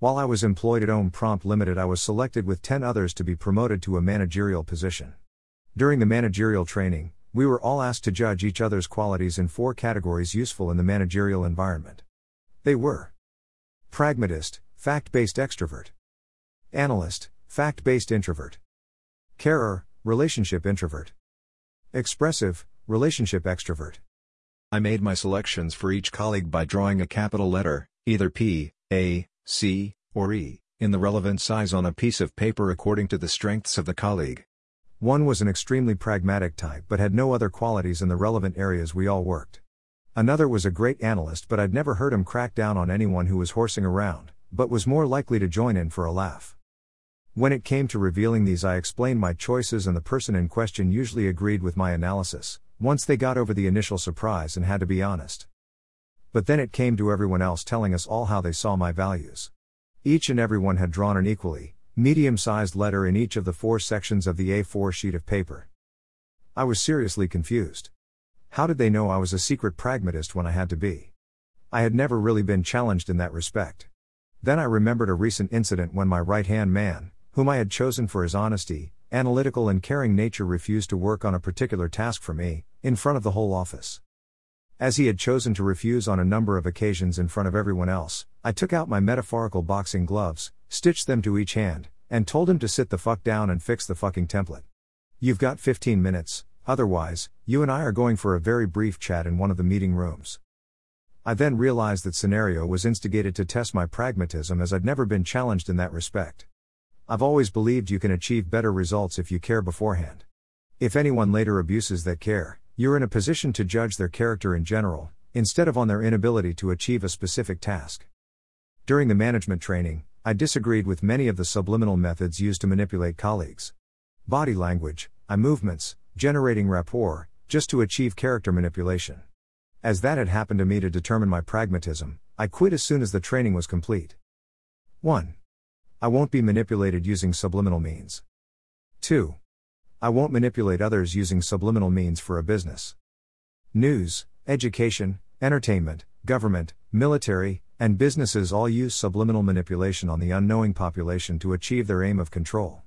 While I was employed at Ohm Prompt Limited, I was selected with 10 others to be promoted to a managerial position. During the managerial training, we were all asked to judge each other's qualities in four categories useful in the managerial environment. They were pragmatist, fact based extrovert, analyst, fact based introvert, carer, relationship introvert, expressive, relationship extrovert. I made my selections for each colleague by drawing a capital letter, either P, A, C, or E, in the relevant size on a piece of paper according to the strengths of the colleague. One was an extremely pragmatic type but had no other qualities in the relevant areas we all worked. Another was a great analyst but I'd never heard him crack down on anyone who was horsing around, but was more likely to join in for a laugh. When it came to revealing these, I explained my choices, and the person in question usually agreed with my analysis, once they got over the initial surprise and had to be honest. But then it came to everyone else telling us all how they saw my values. Each and everyone had drawn an equally, medium sized letter in each of the four sections of the A4 sheet of paper. I was seriously confused. How did they know I was a secret pragmatist when I had to be? I had never really been challenged in that respect. Then I remembered a recent incident when my right hand man, whom I had chosen for his honesty, analytical, and caring nature, refused to work on a particular task for me, in front of the whole office. As he had chosen to refuse on a number of occasions in front of everyone else, I took out my metaphorical boxing gloves, stitched them to each hand, and told him to sit the fuck down and fix the fucking template. You've got 15 minutes, otherwise, you and I are going for a very brief chat in one of the meeting rooms. I then realized that scenario was instigated to test my pragmatism as I'd never been challenged in that respect. I've always believed you can achieve better results if you care beforehand. If anyone later abuses that care, you're in a position to judge their character in general, instead of on their inability to achieve a specific task. During the management training, I disagreed with many of the subliminal methods used to manipulate colleagues. Body language, eye movements, generating rapport, just to achieve character manipulation. As that had happened to me to determine my pragmatism, I quit as soon as the training was complete. 1. I won't be manipulated using subliminal means. 2. I won't manipulate others using subliminal means for a business. News, education, entertainment, government, military, and businesses all use subliminal manipulation on the unknowing population to achieve their aim of control.